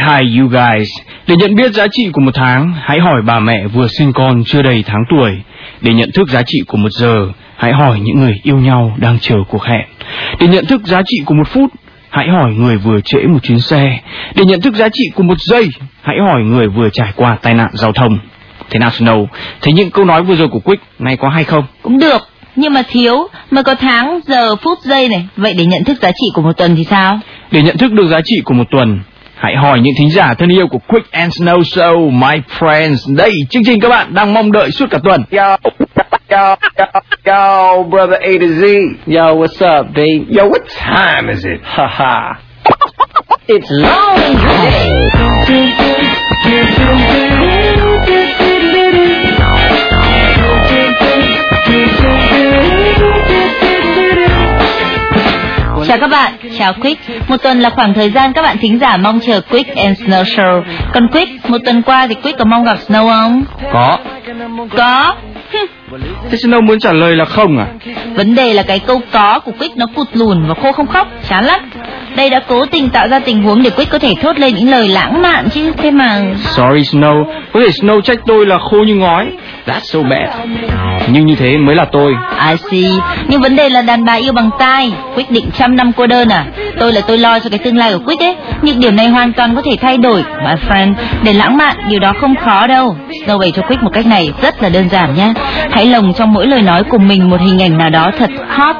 hi you guys. Để nhận biết giá trị của một tháng, hãy hỏi bà mẹ vừa sinh con chưa đầy tháng tuổi. Để nhận thức giá trị của một giờ, hãy hỏi những người yêu nhau đang chờ cuộc hẹn. Để nhận thức giá trị của một phút, hãy hỏi người vừa trễ một chuyến xe. Để nhận thức giá trị của một giây, hãy hỏi người vừa trải qua tai nạn giao thông. Thế nào Snow? Thế những câu nói vừa rồi của Quick này có hay không? Cũng được, nhưng mà thiếu, mà có tháng, giờ, phút, giây này. Vậy để nhận thức giá trị của một tuần thì sao? Để nhận thức được giá trị của một tuần, hãy hỏi những thính giả thân yêu của Quick and Snow Show, my friends. Đây, chương trình các bạn đang mong đợi suốt cả tuần. Yo, yo, yo, yo, brother A to Z. Yo, what's up, babe? Yo, what time is it? Haha. it's laundry day. Chào các bạn, chào Quick. Một tuần là khoảng thời gian các bạn thính giả mong chờ Quick and Snow Show. Còn Quick, một tuần qua thì Quick có mong gặp Snow không? Có. Có. Thế Snow muốn trả lời là không à? Vấn đề là cái câu có của Quick nó cụt lùn và khô không khóc, chán lắm. Đây đã cố tình tạo ra tình huống để Quick có thể thốt lên những lời lãng mạn chứ, thế mà... Sorry Snow, có thể Snow trách tôi là khô như ngói. That's so bad. Nhưng như thế mới là tôi. I see. Nhưng vấn đề là đàn bà yêu bằng tai. Quick định trăm năm cô đơn à? Tôi là tôi lo cho cái tương lai của Quick ấy. Nhưng điều này hoàn toàn có thể thay đổi. My friend, để lãng mạn, điều đó không khó đâu. Snow bày cho Quick một cách này rất là đơn giản nhé. Hãy lồng trong mỗi lời nói của mình một hình ảnh nào đó thật hot.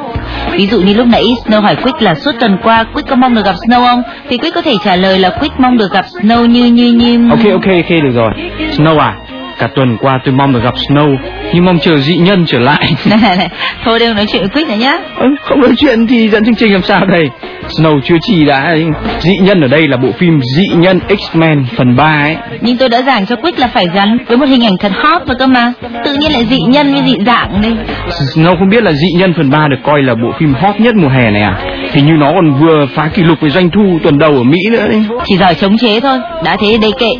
Ví dụ như lúc nãy Snow hỏi Quick là suốt tuần qua Quick có mong được gặp Snow không? Thì Quick có thể trả lời là Quick mong được gặp Snow như như như... Ok ok ok được rồi. Snow à, cả tuần qua tôi mong được gặp Snow, nhưng mong chờ dị nhân trở lại. này này này, thôi đừng nói chuyện Quick nữa nhá. Ơ, không nói chuyện thì dẫn chương trình làm sao đây? Snow chưa chỉ đã dị nhân ở đây là bộ phim dị nhân X-Men phần 3 ấy. Nhưng tôi đã giảng cho Quick là phải gắn với một hình ảnh thật hot rồi cơ mà. Tự nhiên lại dị nhân với dị dạng đi. Snow không biết là dị nhân phần 3 được coi là bộ phim hot nhất mùa hè này à? Hình như nó còn vừa phá kỷ lục về doanh thu tuần đầu ở Mỹ nữa đấy. Chỉ giỏi chống chế thôi, đã thế đây kệ.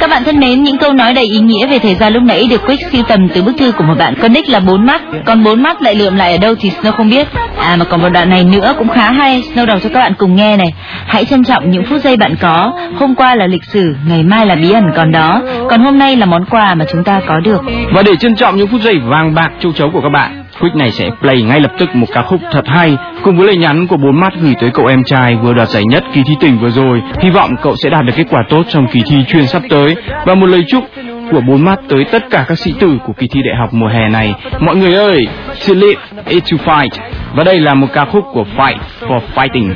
Các bạn thân mến, những câu nói đầy ý nghĩa về thời gian lúc nãy được Quick siêu tầm từ bức thư của một bạn có nick là bốn mắt. Còn bốn mắt lại lượm lại ở đâu thì Snow không biết. À mà còn một đoạn này nữa cũng khá hay, Snow đọc cho các bạn cùng nghe này. Hãy trân trọng những phút giây bạn có. Hôm qua là lịch sử, ngày mai là bí ẩn còn đó. Còn hôm nay là món quà mà chúng ta có được. Và để trân trọng những phút giây vàng bạc châu chấu của các bạn, Quick này sẽ play ngay lập tức một ca khúc thật hay cùng với lời nhắn của bốn mắt gửi tới cậu em trai vừa đoạt giải nhất kỳ thi tỉnh vừa rồi. Hy vọng cậu sẽ đạt được kết quả tốt trong kỳ thi chuyên sắp tới và một lời chúc của bốn mắt tới tất cả các sĩ tử của kỳ thi đại học mùa hè này. Mọi người ơi, to live is to fight. Và đây là một ca khúc của Fight for Fighting.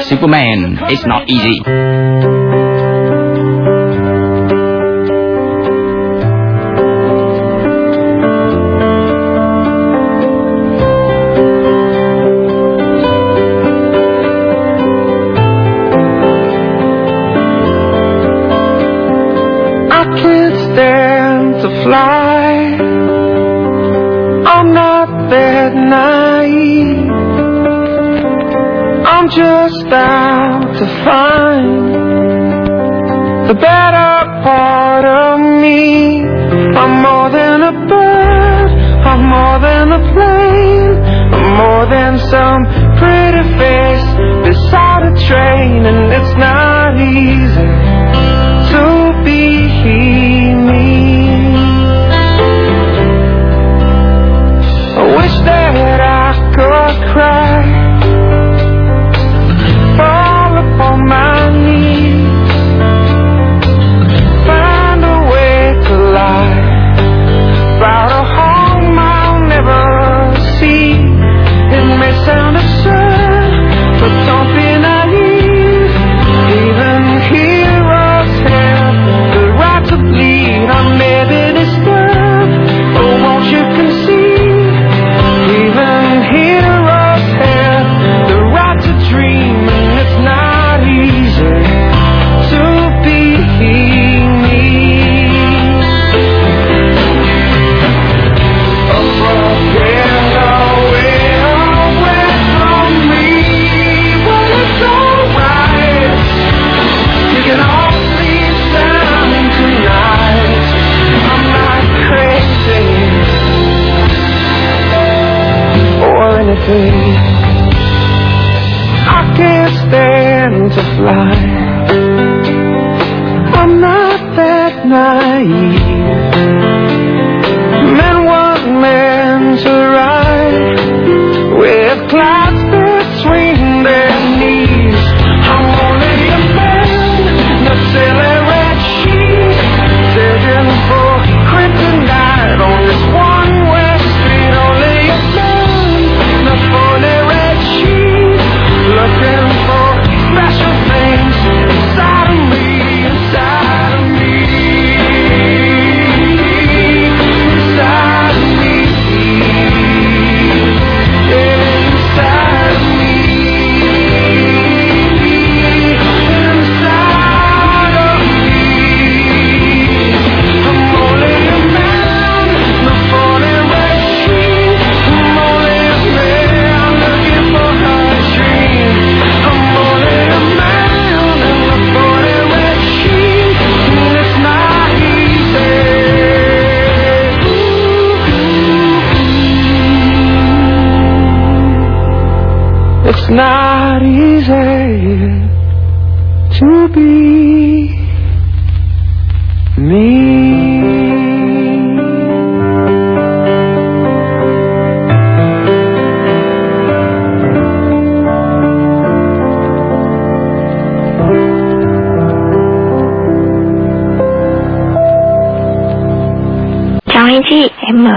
Superman, it's not easy. Just out to find the better part of me. I'm more than a bird. I'm more than a plane. I'm more than some pretty face beside a train, and it's not easy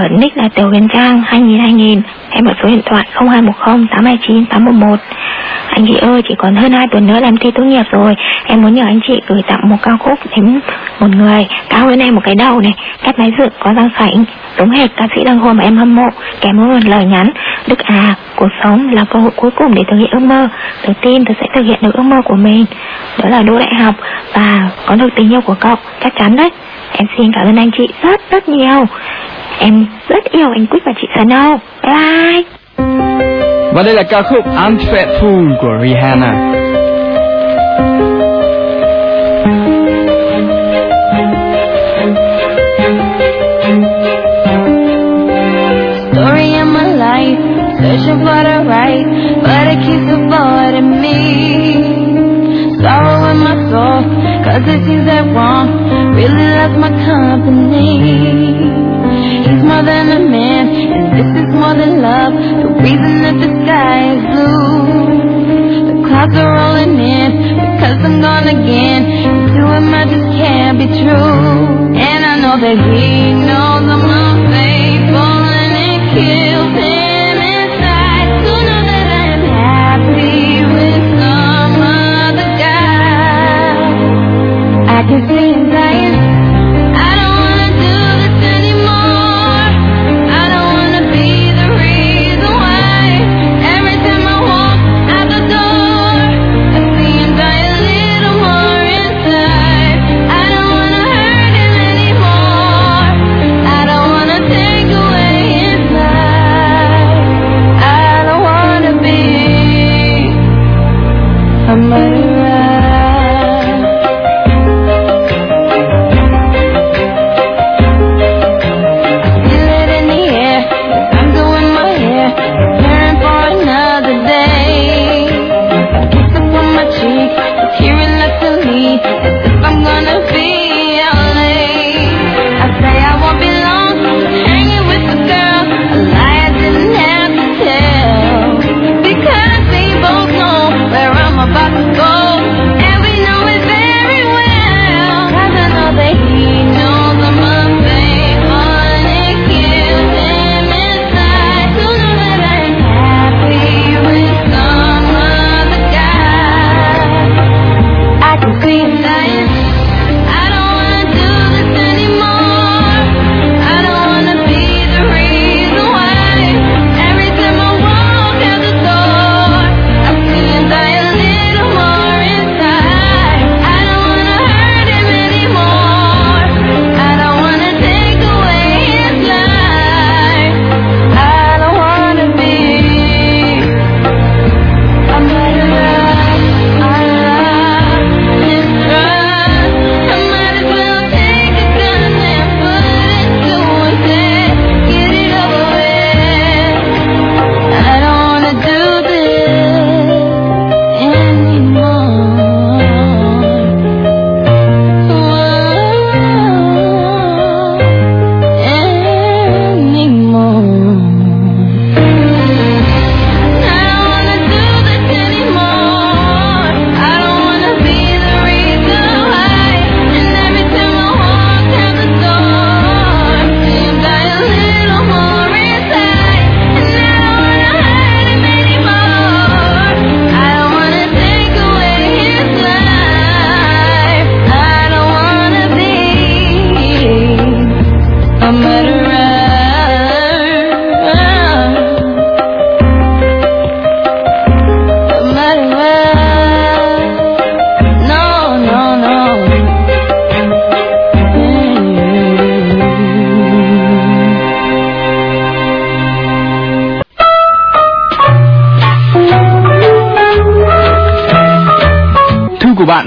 ở nick là Tiểu Huyền Trang 2000 2000 Em ở số điện thoại 0210 829 811 Anh chị ơi, chỉ còn hơn 2 tuần nữa là em thi tốt nghiệp rồi. Em muốn nhờ anh chị gửi tặng một ca khúc đến một người. Cao hơn em một cái đầu này Cắt máy dựng có răng sảnh Giống hệt ca sĩ đăng hôn mà em hâm mộ. Kèm một lời nhắn. Đức à, cuộc sống là cơ hội cuối cùng để thực hiện ước mơ. Tôi tin tôi sẽ thực hiện được ước mơ của mình. Đó là đỗ đại học Và có được tình yêu của cậu. Chắc chắn đấy. Em xin cảm ơn anh chị rất rất nhiều. Em rất yêu anh Quyết và chị Snow Bye bye Và đây là ca khúc Unfaithful của Rihanna. Story of my life, searching for the right, but it keeps avoiding me. Sorrow in my soul, cause it seems that wrong really loves my company. He's more than a man, and this is more than love. The reason that the sky is blue. The clouds are rolling in because I'm gone again. To him I just can't be true. And I know that he knows I'm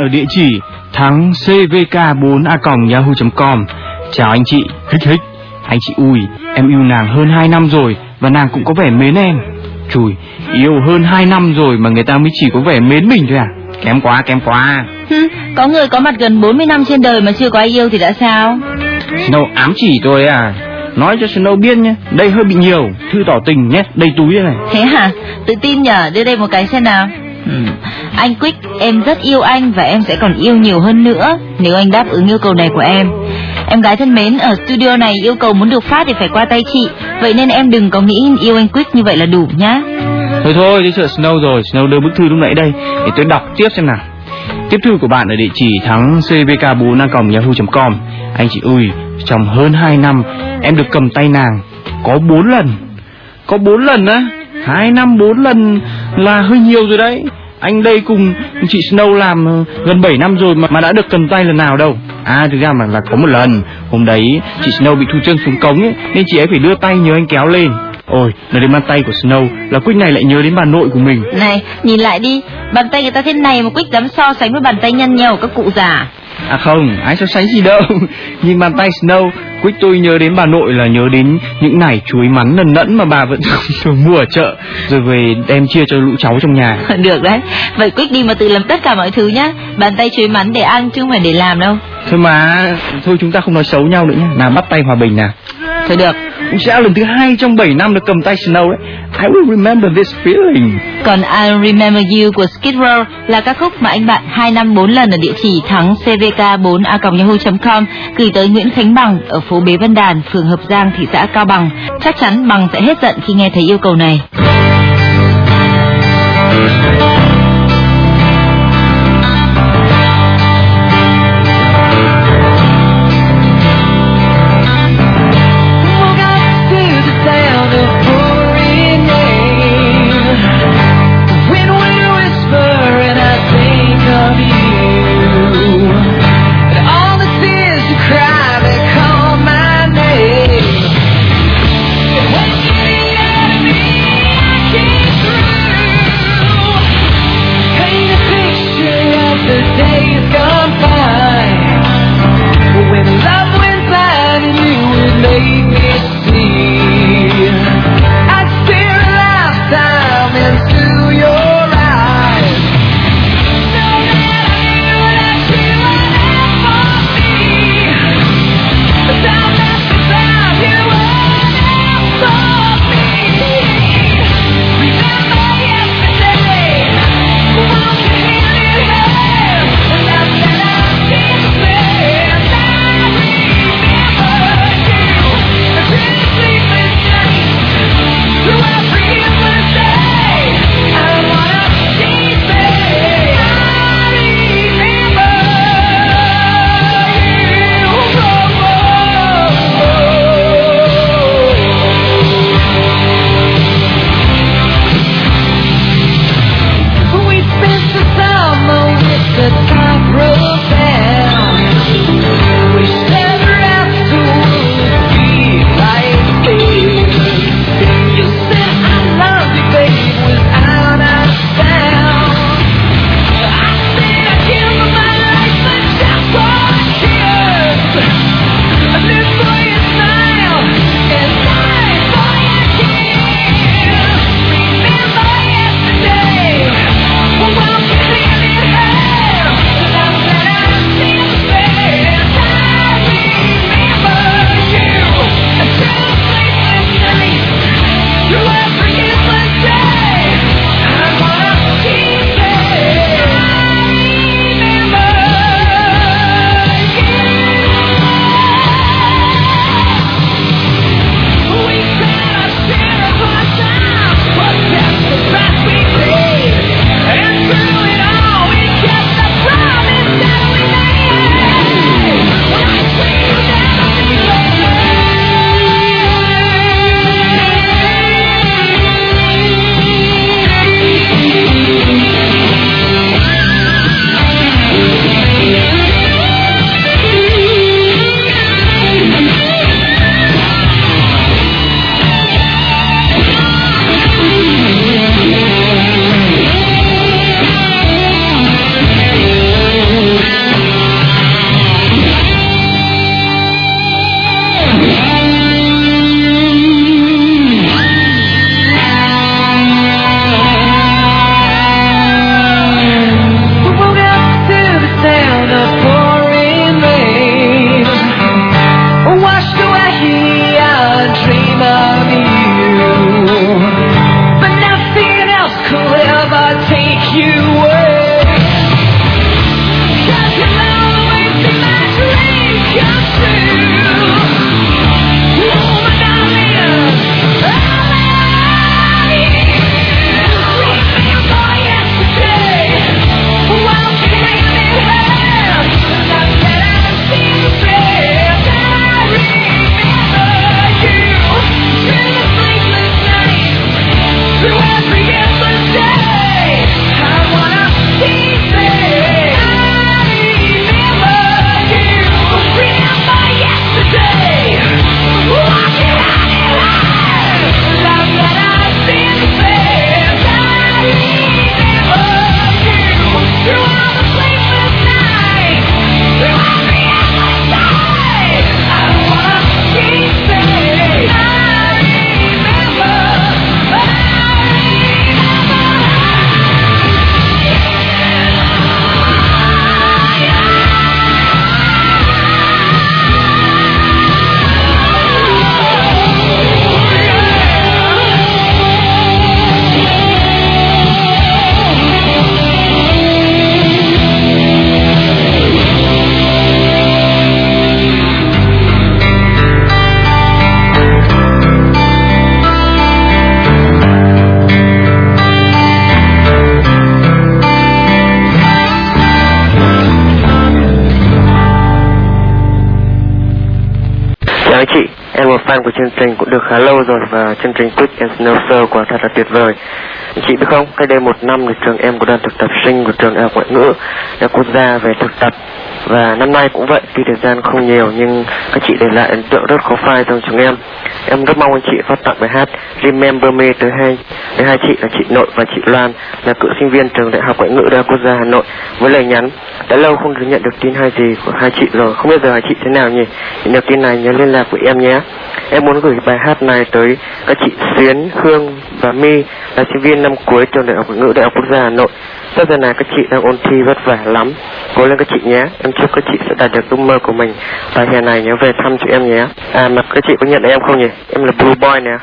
ở địa chỉ thắng cvk4a.yahoo.com. Chào anh chị, hích hích. Anh chị ui, em yêu nàng hơn 2 năm rồi và nàng cũng có vẻ mến em. Chùi, yêu hơn 2 năm rồi mà người ta mới chỉ có vẻ mến mình thôi à? Kém quá, kém quá. Hừ, có người có mặt gần 40 năm trên đời mà chưa có ai yêu thì đã sao? Snow ám chỉ tôi à? Nói cho Snow biết nhé, đây hơi bị nhiều, thư tỏ tình nhé, đầy túi đây này. Thế hả? Tự tin nhở, đưa đây một cái xem nào. Ừ. Anh Quick, em rất yêu anh và em sẽ còn yêu nhiều hơn nữa nếu anh đáp ứng yêu cầu này của em. Em gái thân mến, ở studio này yêu cầu muốn được phát thì phải qua tay chị, vậy nên em đừng có nghĩ yêu anh Quick như vậy là đủ nhá. Thôi thôi, tôi sợ Snow rồi, Snow đưa bức thư lúc nãy đây, để tôi đọc tiếp xem nào. Tiếp thư của bạn ở địa chỉ thắng cvk4 com Anh chị ơi, trong hơn 2 năm em được cầm tay nàng có 4 lần. Có 4 lần á? 2 năm 4 lần là hơi nhiều rồi đấy. Anh đây cùng chị Snow làm ờ, gần 7 năm rồi mà, mà đã được cầm tay lần nào đâu. À thực ra mà là có một lần, hôm đấy chị Snow bị thu chân xuống cống ấy, nên chị ấy phải đưa tay nhờ anh kéo lên. Ôi, nói đến bàn tay của Snow là Quýt này lại nhớ đến bà nội của mình. Này, nhìn lại đi, bàn tay người ta thế này mà Quýt dám so sánh với bàn tay nhăn nhau của các cụ già. À không, ai so sánh gì đâu. Nhìn bàn tay Snow, Quick tôi nhớ đến bà nội là nhớ đến những nải chuối mắn nần nẫn mà bà vẫn thường mua ở chợ, rồi về đem chia cho lũ cháu trong nhà. Được đấy, vậy Quick đi mà tự làm tất cả mọi thứ nhá. Bàn tay chuối mắn để ăn chứ không phải để làm đâu. Thôi mà, thôi chúng ta không nói xấu nhau nữa nhé. Nào bắt tay hòa bình nào. Thôi được, Cũng sẽ lần thứ hai trong 7 năm được cầm tay Snow đấy. I will remember this feeling. Còn I Remember You của Skid Row là ca khúc mà anh bạn 2 năm 4 lần ở địa chỉ thắng cvk4a.yahoo.com gửi tới Nguyễn Khánh Bằng ở phố Bế Văn Đàn, phường Hợp Giang, thị xã Cao Bằng. Chắc chắn Bằng sẽ hết giận khi nghe thấy yêu cầu này. Của chương trình cũng được khá lâu rồi và chương trình Quick and Snow Show quả thật là tuyệt vời. Anh chị biết không, cách đây một năm thì trường em có đoàn thực tập sinh của trường đại học ngoại ngữ đã quốc gia về thực tập và năm nay cũng vậy, tuy thời gian không nhiều nhưng các chị để lại ấn tượng rất khó phai trong chúng em. Em rất mong anh chị phát tặng bài hát Remember Me tới hai tới hai chị là chị Nội và chị Loan là cựu sinh viên trường đại học ngoại ngữ đại quốc gia Hà Nội với lời nhắn đã lâu không được nhận được tin hay gì của hai chị rồi, không biết giờ hai chị thế nào nhỉ? Nhận được tin này nhớ liên lạc với em nhé. Em muốn gửi bài hát này tới các chị Xuyến, Hương và My là sinh viên năm cuối trường đại học ngoại ngữ đại học quốc gia Hà Nội. sau giờ này các chị đang ôn thi vất vả lắm. Cố lên các chị nhé. Em chúc các chị sẽ đạt được ước mơ của mình. Và hè này nhớ về thăm chị em nhé. À mà các chị có nhận em không nhỉ? Em là Blue Boy nè.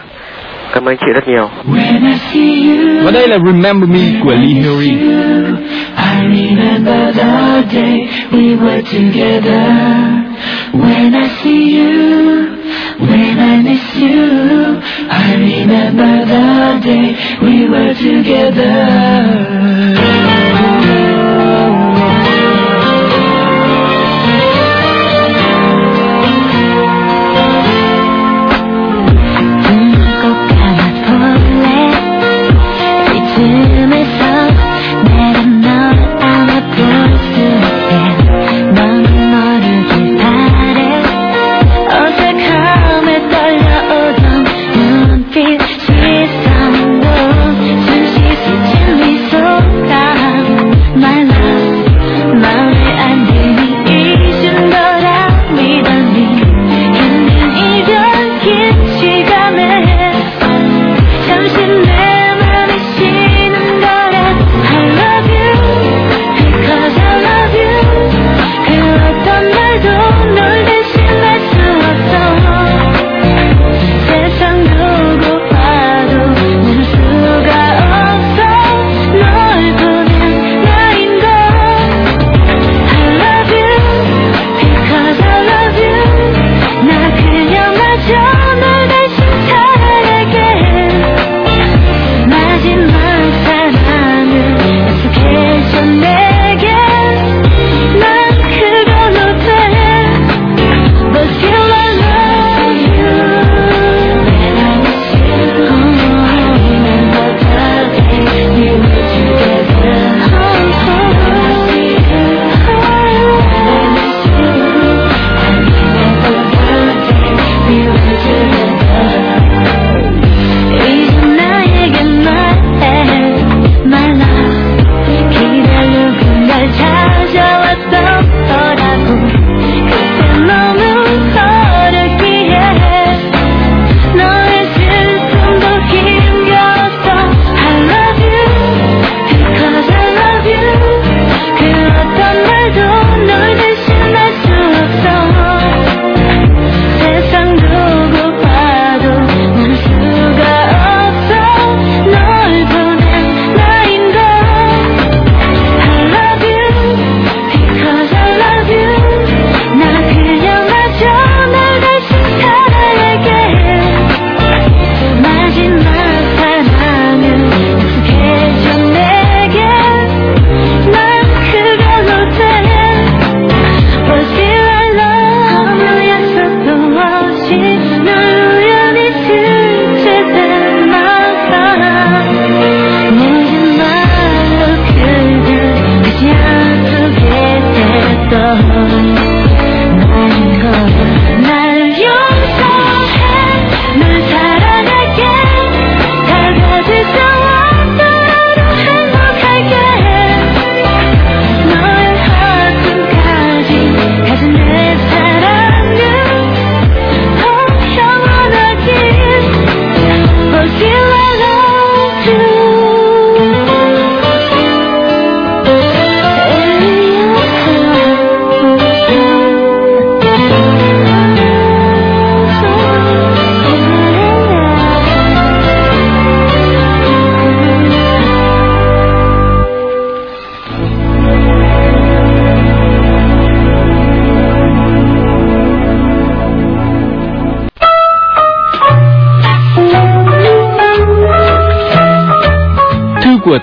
Cảm ơn chị rất nhiều. Và đây là Remember Me của Lee Hyori. I remember the day we were together. When I see you, when I miss you, I remember the day we were together.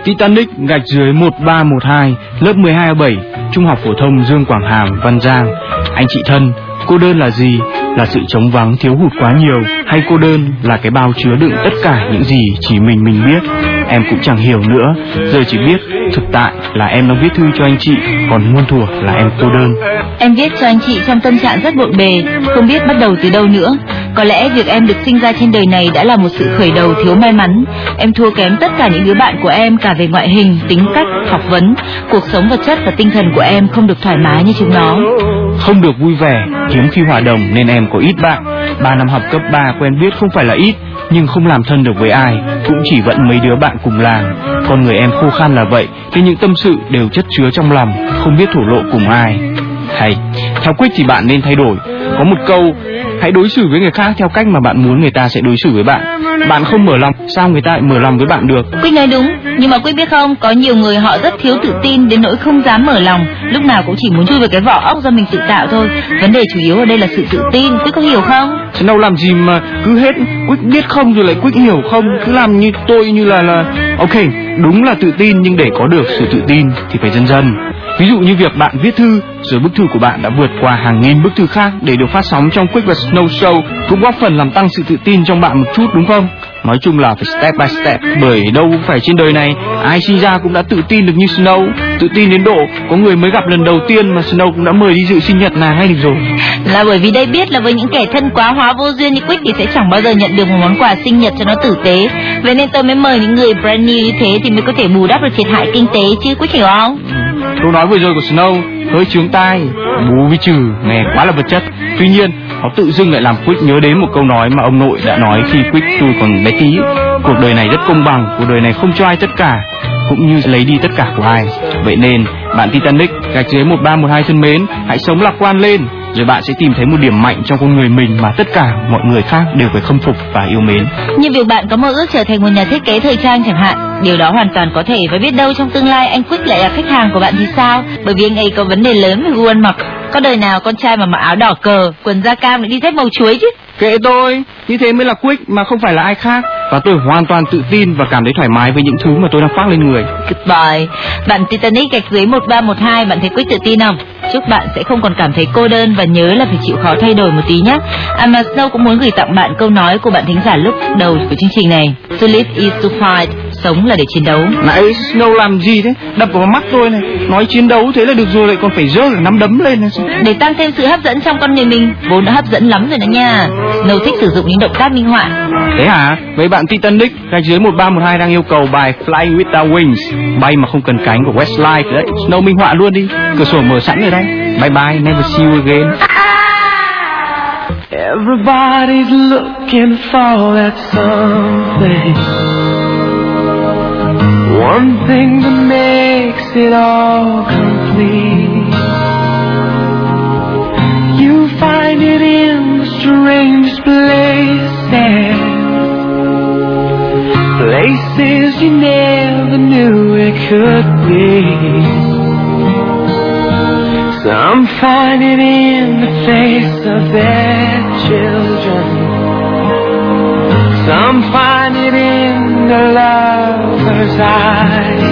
Titanic gạch dưới 1312 lớp 12 7 Trung học phổ thông Dương Quảng Hàm Văn Giang Anh chị thân, cô đơn là gì? là sự trống vắng thiếu hụt quá nhiều hay cô đơn là cái bao chứa đựng tất cả những gì chỉ mình mình biết em cũng chẳng hiểu nữa giờ chỉ biết thực tại là em đang viết thư cho anh chị còn muôn thuở là em cô đơn Em viết cho anh chị trong tâm trạng rất bộn bề, không biết bắt đầu từ đâu nữa. Có lẽ việc em được sinh ra trên đời này đã là một sự khởi đầu thiếu may mắn. Em thua kém tất cả những đứa bạn của em cả về ngoại hình, tính cách, học vấn. Cuộc sống vật chất và tinh thần của em không được thoải mái như chúng nó. không được vui vẻ hiếm khi hòa đồng nên em có ít bạn ba năm học cấp 3 quen biết không phải là ít nhưng không làm thân được với ai cũng chỉ vẫn mấy đứa bạn cùng làng con người em khô khan là vậy nên những tâm sự đều chất chứa trong lòng không biết thổ lộ cùng ai hay theo quyết thì bạn nên thay đổi. Có một câu hãy đối xử với người khác theo cách mà bạn muốn người ta sẽ đối xử với bạn. Bạn không mở lòng sao người ta lại mở lòng với bạn được? Quyết nói đúng, nhưng mà Quyết biết không, có nhiều người họ rất thiếu tự tin đến nỗi không dám mở lòng, lúc nào cũng chỉ muốn chui vào cái vỏ ốc do mình tự tạo thôi. Vấn đề chủ yếu ở đây là sự tự tin, Quyết có hiểu không? Chứ đâu làm gì mà cứ hết? Quyết biết không rồi lại quyết hiểu không? Cứ làm như tôi như là là ok đúng là tự tin, nhưng để có được sự tự tin thì phải dần dần. Ví dụ như việc bạn viết thư, rồi bức thư của bạn đã vượt qua hàng nghìn bức thư khác để được phát sóng trong Quick và Snow Show cũng góp phần làm tăng sự tự tin trong bạn một chút, đúng không? Nói chung là phải step by step bởi đâu phải trên đời này ai sinh ra cũng đã tự tin được như Snow tự tin đến độ có người mới gặp lần đầu tiên mà Snow cũng đã mời đi dự sinh nhật nàng ngay được rồi Là bởi vì đây biết là với những kẻ thân quá hóa vô duyên như Quyết thì sẽ chẳng bao giờ nhận được một món quà sinh nhật cho nó tử tế. Vậy nên tôi mới mời những người brand new như thế thì mới có thể bù đắp được thiệt hại kinh tế chứ Quyết hiểu không? Câu nói vừa rồi của Snow hơi chướng tai, bú với trừ, nghe quá là vật chất. Tuy nhiên, nó tự dưng lại làm Quick nhớ đến một câu nói mà ông nội đã nói khi Quick tôi còn bé tí. Cuộc đời này rất công bằng, cuộc đời này không cho ai tất cả, cũng như lấy đi tất cả của ai. Vậy nên, bạn Titanic, gạch dưới 1312 thân mến, hãy sống lạc quan lên, rồi bạn sẽ tìm thấy một điểm mạnh trong con người mình mà tất cả mọi người khác đều phải khâm phục và yêu mến. Như việc bạn có mơ ước trở thành một nhà thiết kế thời trang chẳng hạn, điều đó hoàn toàn có thể và biết đâu trong tương lai anh Quick lại là khách hàng của bạn thì sao? Bởi vì anh ấy có vấn đề lớn về gu ăn mặc. Có đời nào con trai mà mặc áo đỏ cờ, quần da cam lại đi dép màu chuối chứ? Kệ tôi, như thế mới là Quick mà không phải là ai khác. Và tôi hoàn toàn tự tin và cảm thấy thoải mái với những thứ mà tôi đang khoác lên người. Goodbye. Bạn Titanic gạch dưới 1312, bạn thấy Quick tự tin không? Chúc bạn sẽ không còn cảm thấy cô đơn và nhớ là phải chịu khó thay đổi một tí nhé. Snow cũng muốn gửi tặng bạn câu nói của bạn thính giả lúc đầu của chương trình này. To live is to fight. Sống là để chiến đấu. Nãy Snow làm gì thế? Đập vào mắt tôi này. Nói chiến đấu thế là được rồi lại còn phải cả nắm đấm lên này. Để tăng thêm sự hấp dẫn trong con người mình, vốn đã hấp dẫn lắm rồi đó nha. Snow thích sử dụng những động tác minh họa. Thế hả? Với bạn Titanic, gạch dưới 1312 đang yêu cầu bài Fly Without Wings, bay mà không cần cánh của Westlife đấy. Snow minh họa luôn đi. Cửa sổ mở sẵn rồi đây. Bye bye, never see you again. Everybody's looking for that something. One thing that makes it all complete. You find it in the strangest places. Places you never knew it could be. Some find it in the face of their children. Some find it in the lover's eyes.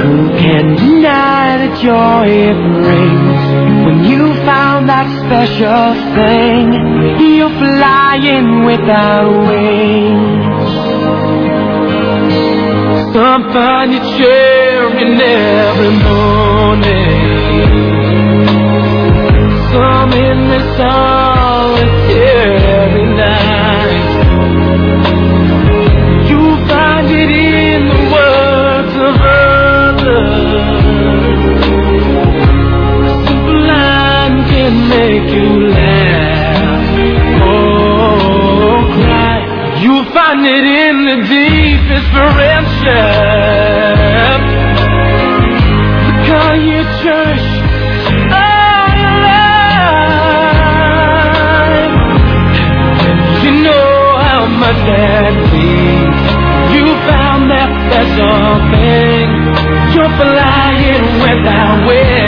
Who can deny the joy it brings when you found that special thing? You're flying without wings. Something you cherish every morning. Some in the solitary line make you laugh or cry. You'll find it in the deepest friendship. Because you cherish all your life. You know how much that means. You found that special thing. You're flying without wings.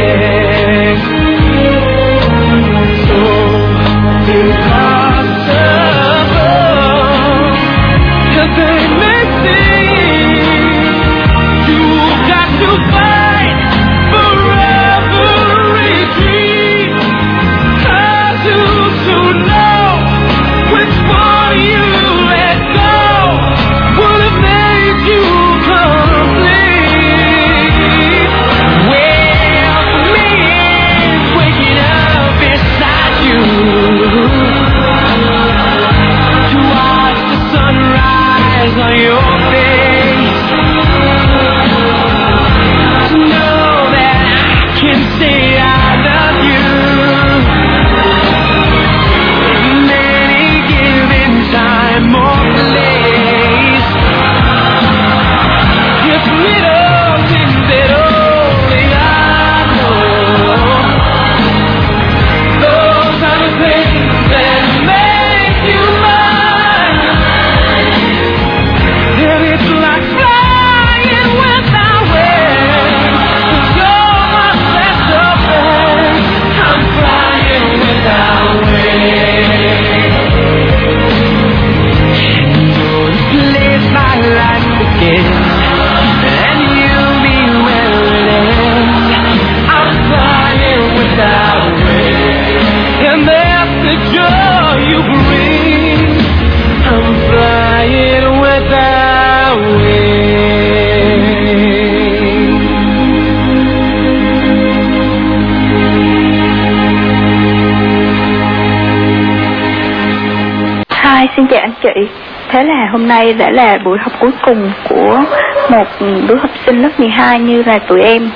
Chị. Thế là hôm nay đã là buổi học cuối cùng của một đứa học sinh lớp 12 như là tụi em.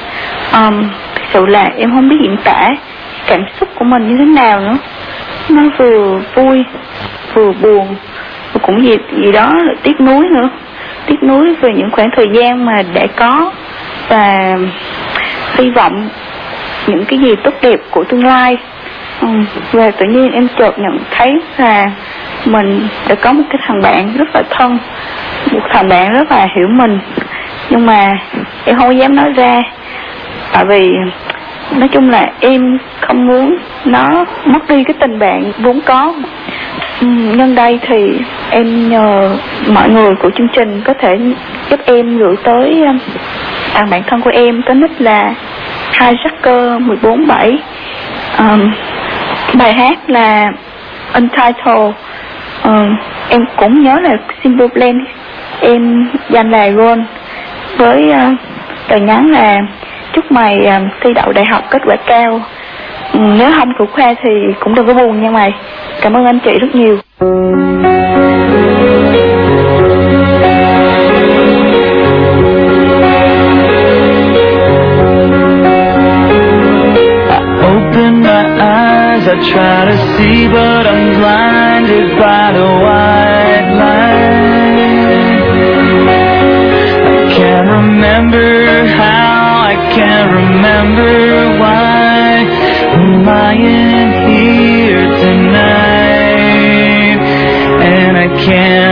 Um, Thật sự là em không biết diễn tả cảm xúc của mình như thế nào nữa. Nó vừa vui, vừa buồn, và cũng gì gì đó là tiếc nuối nữa. Tiếc nuối về những khoảng thời gian mà đã có và hy vọng những cái gì tốt đẹp của tương lai. Ừ, và tự nhiên em chợt nhận thấy là mình đã có một cái thằng bạn rất là thân một thằng bạn rất là hiểu mình. Nhưng mà em không dám nói ra tại vì nói chung là em không muốn nó mất đi cái tình bạn vốn có. Ừ, nhân đây thì em nhờ mọi người của chương trình có thể giúp em gửi tới thằng bạn thân của em có nick là hai Jacker 147 um, bài hát là Untitled. Ờ, em cũng nhớ là Simple Plan em dành là Ron với uh, lời nhắn là chúc mày uh, thi đậu đại học kết quả cao. Ừ, nếu không thủ khoa thì cũng đừng có buồn nha mày. Cảm ơn anh chị rất nhiều. I try to see, but I'm blinded by the white light. I can't remember how, I can't remember why. I'm lying here tonight, and I can't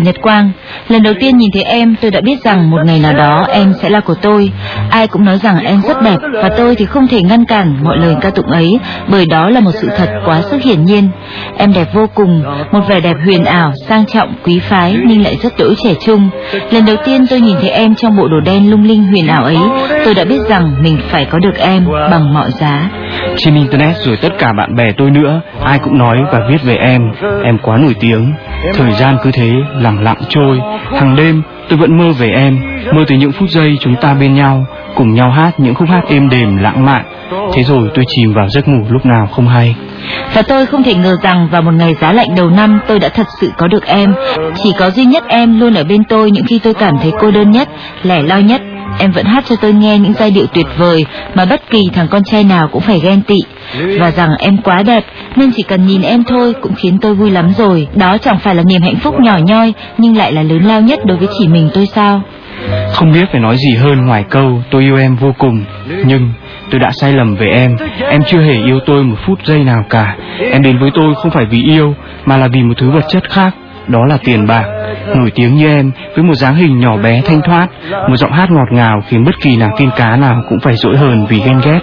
Nhật Quang. Lần đầu tiên nhìn thấy em, tôi đã biết rằng một ngày nào đó em sẽ là của tôi. Ai cũng nói rằng em rất đẹp và tôi thì không thể ngăn cản mọi lời ca tụng ấy, bởi đó là một sự thật quá sức hiển nhiên. Em đẹp vô cùng, một vẻ đẹp huyền ảo, sang trọng, quý phái nhưng lại rất đỗi trẻ trung. Lần đầu tiên tôi nhìn thấy em trong bộ đồ đen lung linh huyền ảo ấy, tôi đã biết rằng mình phải có được em bằng mọi giá. Trên internet rồi tất cả bạn bè tôi nữa, ai cũng nói và viết về em, em quá nổi tiếng. Thời gian cứ thế lặng lặng trôi, hàng đêm tôi vẫn mơ về em, mơ từ những phút giây chúng ta bên nhau, cùng nhau hát những khúc hát êm đềm lãng mạn. Thế rồi tôi chìm vào giấc ngủ lúc nào không hay. Và tôi không thể ngờ rằng vào một ngày giá lạnh đầu năm tôi đã thật sự có được em. Chỉ có duy nhất em luôn ở bên tôi những khi tôi cảm thấy cô đơn nhất, lẻ loi nhất. Em vẫn hát cho tôi nghe những giai điệu tuyệt vời mà bất kỳ thằng con trai nào cũng phải ghen tị. Và rằng em quá đẹp, nên chỉ cần nhìn em thôi cũng khiến tôi vui lắm rồi. Đó chẳng phải là niềm hạnh phúc nhỏ nhoi, nhưng lại là lớn lao nhất đối với chỉ mình tôi sao? Không biết phải nói gì hơn ngoài câu, tôi yêu em vô cùng. Nhưng tôi đã sai lầm về em. Em chưa hề yêu tôi một phút giây nào cả. Em đến với tôi không phải vì yêu, mà là vì một thứ vật chất khác. Đó là tiền bạc. Nổi tiếng như em với một dáng hình nhỏ bé thanh thoát, một giọng hát ngọt ngào khiến bất kỳ nàng tiên cá nào cũng phải dỗi hờn vì ghen ghét.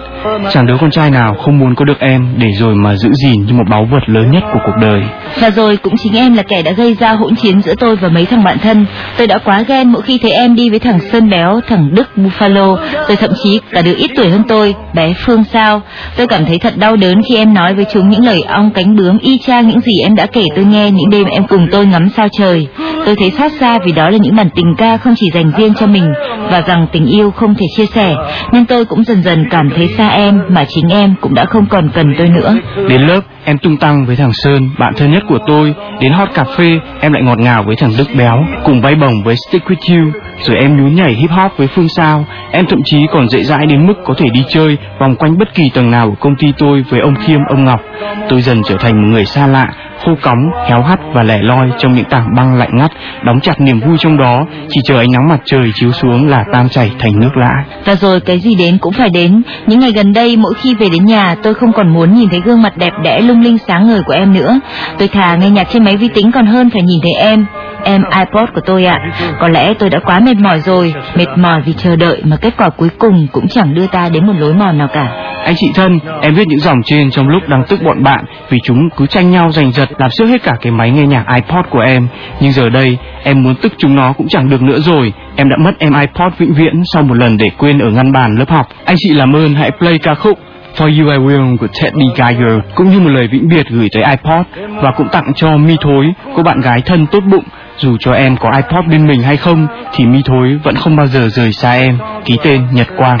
Chẳng đứa con trai nào không muốn có được em để rồi mà giữ gìn như một báu vật lớn nhất của cuộc đời. Và rồi cũng chính em là kẻ đã gây ra hỗn chiến giữa tôi và mấy thằng bạn thân. Tôi đã quá ghen mỗi khi thấy em đi với thằng Sơn Béo, thằng Đức Buffalo, rồi thậm chí cả đứa ít tuổi hơn tôi, bé Phương Sao. Tôi cảm thấy thật đau đớn khi em nói với chúng những lời ong cánh bướm y chang những gì em đã kể tôi nghe những đêm em cùng tôi ngắm sao trời. Tôi thấy xót xa vì đó là những bản tình ca không chỉ dành riêng cho mình và rằng tình yêu không thể chia sẻ. Nhưng tôi cũng dần dần cảm thấy xa em mà chính em cũng đã không còn cần tôi nữa. Đến lớp em tung tăng với thằng Sơn, bạn thân nhất của tôi. Đến hot cà phê em lại ngọt ngào với thằng Đức Béo, cùng bay bổng với Stick With You. Rồi em nhún nhảy hip hop với Phương Sao. Em thậm chí còn dễ dãi đến mức có thể đi chơi vòng quanh bất kỳ tầng nào của công ty tôi với ông Khiêm, ông Ngọc. Tôi dần trở thành một người xa lạ, khô cóng, héo hắt và lẻ loi trong những tảng băng lạnh ngắt, đóng chặt niềm vui trong đó, chỉ chờ ánh nắng mặt trời chiếu xuống là tan chảy thành nước lã. Và rồi cái gì đến cũng phải đến. Những ngày gần đây mỗi khi về đến nhà tôi không còn muốn nhìn thấy gương mặt đẹp đẽ lung linh sáng ngời của em nữa. Tôi thà nghe nhạc trên máy vi tính còn hơn phải nhìn thấy em. Em iPod của tôi ạ. Có lẽ tôi đã quá mệt mỏi rồi, mệt mỏi vì chờ đợi mà kết quả cuối cùng cũng chẳng đưa ta đến một lối mòn nào cả. Anh chị thân, em viết những dòng trên trong lúc đang tức bọn bạn vì chúng cứ tranh nhau giành giật làm xước hết cả cái máy nghe nhạc iPod của em. Nhưng giờ đây, em muốn tức chúng nó cũng chẳng được nữa rồi. Em đã mất em iPod vĩnh viễn sau một lần để quên ở ngăn bàn lớp học. Anh chị làm ơn hãy play ca khúc For You I Will của Teddy Geiger cũng như một lời vĩnh biệt gửi tới iPod và cũng tặng cho Mi Thối, cô bạn gái thân tốt bụng. Dù cho em có iPod bên mình hay không thì Mi Thối vẫn không bao giờ rời xa em. Ký tên Nhật Quang.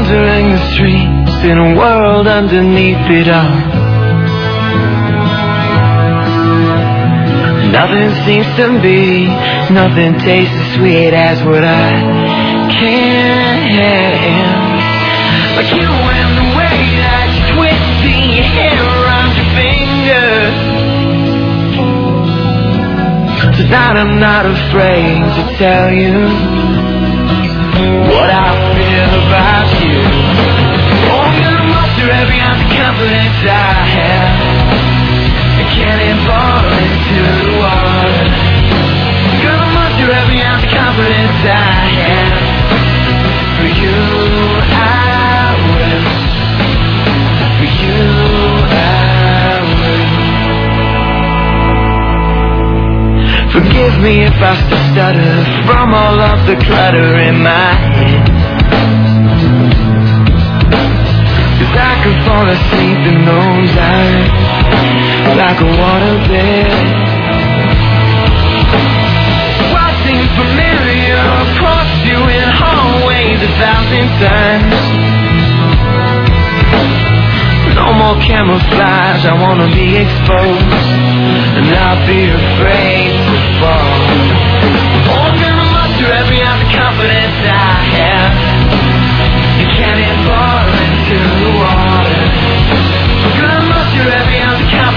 Wandering the streets in a world underneath it all. Nothing seems to be, nothing tastes as sweet as what I can have. Like you and the way that you twisting your hair around your finger. Tonight I'm not afraid to tell you what I about you. Oh, gonna muster every ounce of confidence I have. I can't fall into. Gonna muster every ounce of confidence I have. For you, I will. For you, I will. Forgive me if I stutter from all of the clutter in my head. Could fall asleep in those eyes like a waterbed. What seems familiar across you in hallways a thousand times. No more camouflage, I wanna be exposed and not be afraid to fall. Oh, I'm gonna every ounce of confidence I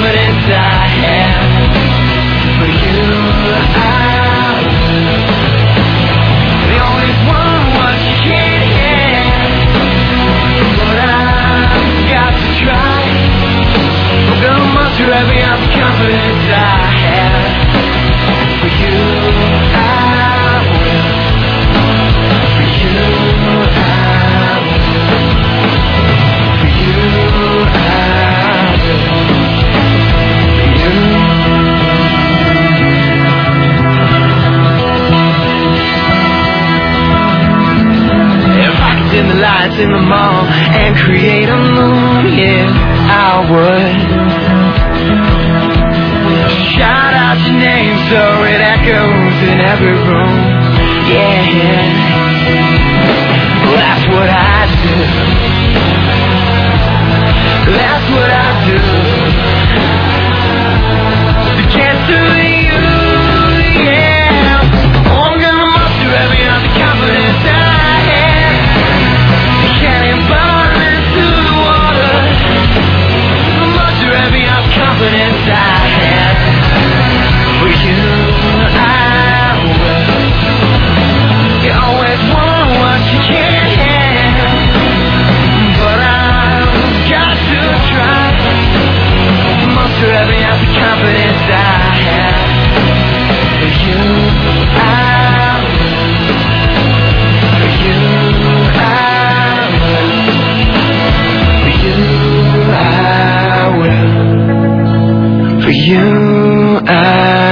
confidence I have for you. I, they always want what you can't have, but I've got to try. I'm gonna muster every ounce of confidence I lights in the mall and create a moon, yeah, I would. Shout out your name so it echoes in every room, yeah. Well, that's what I do. For you, I.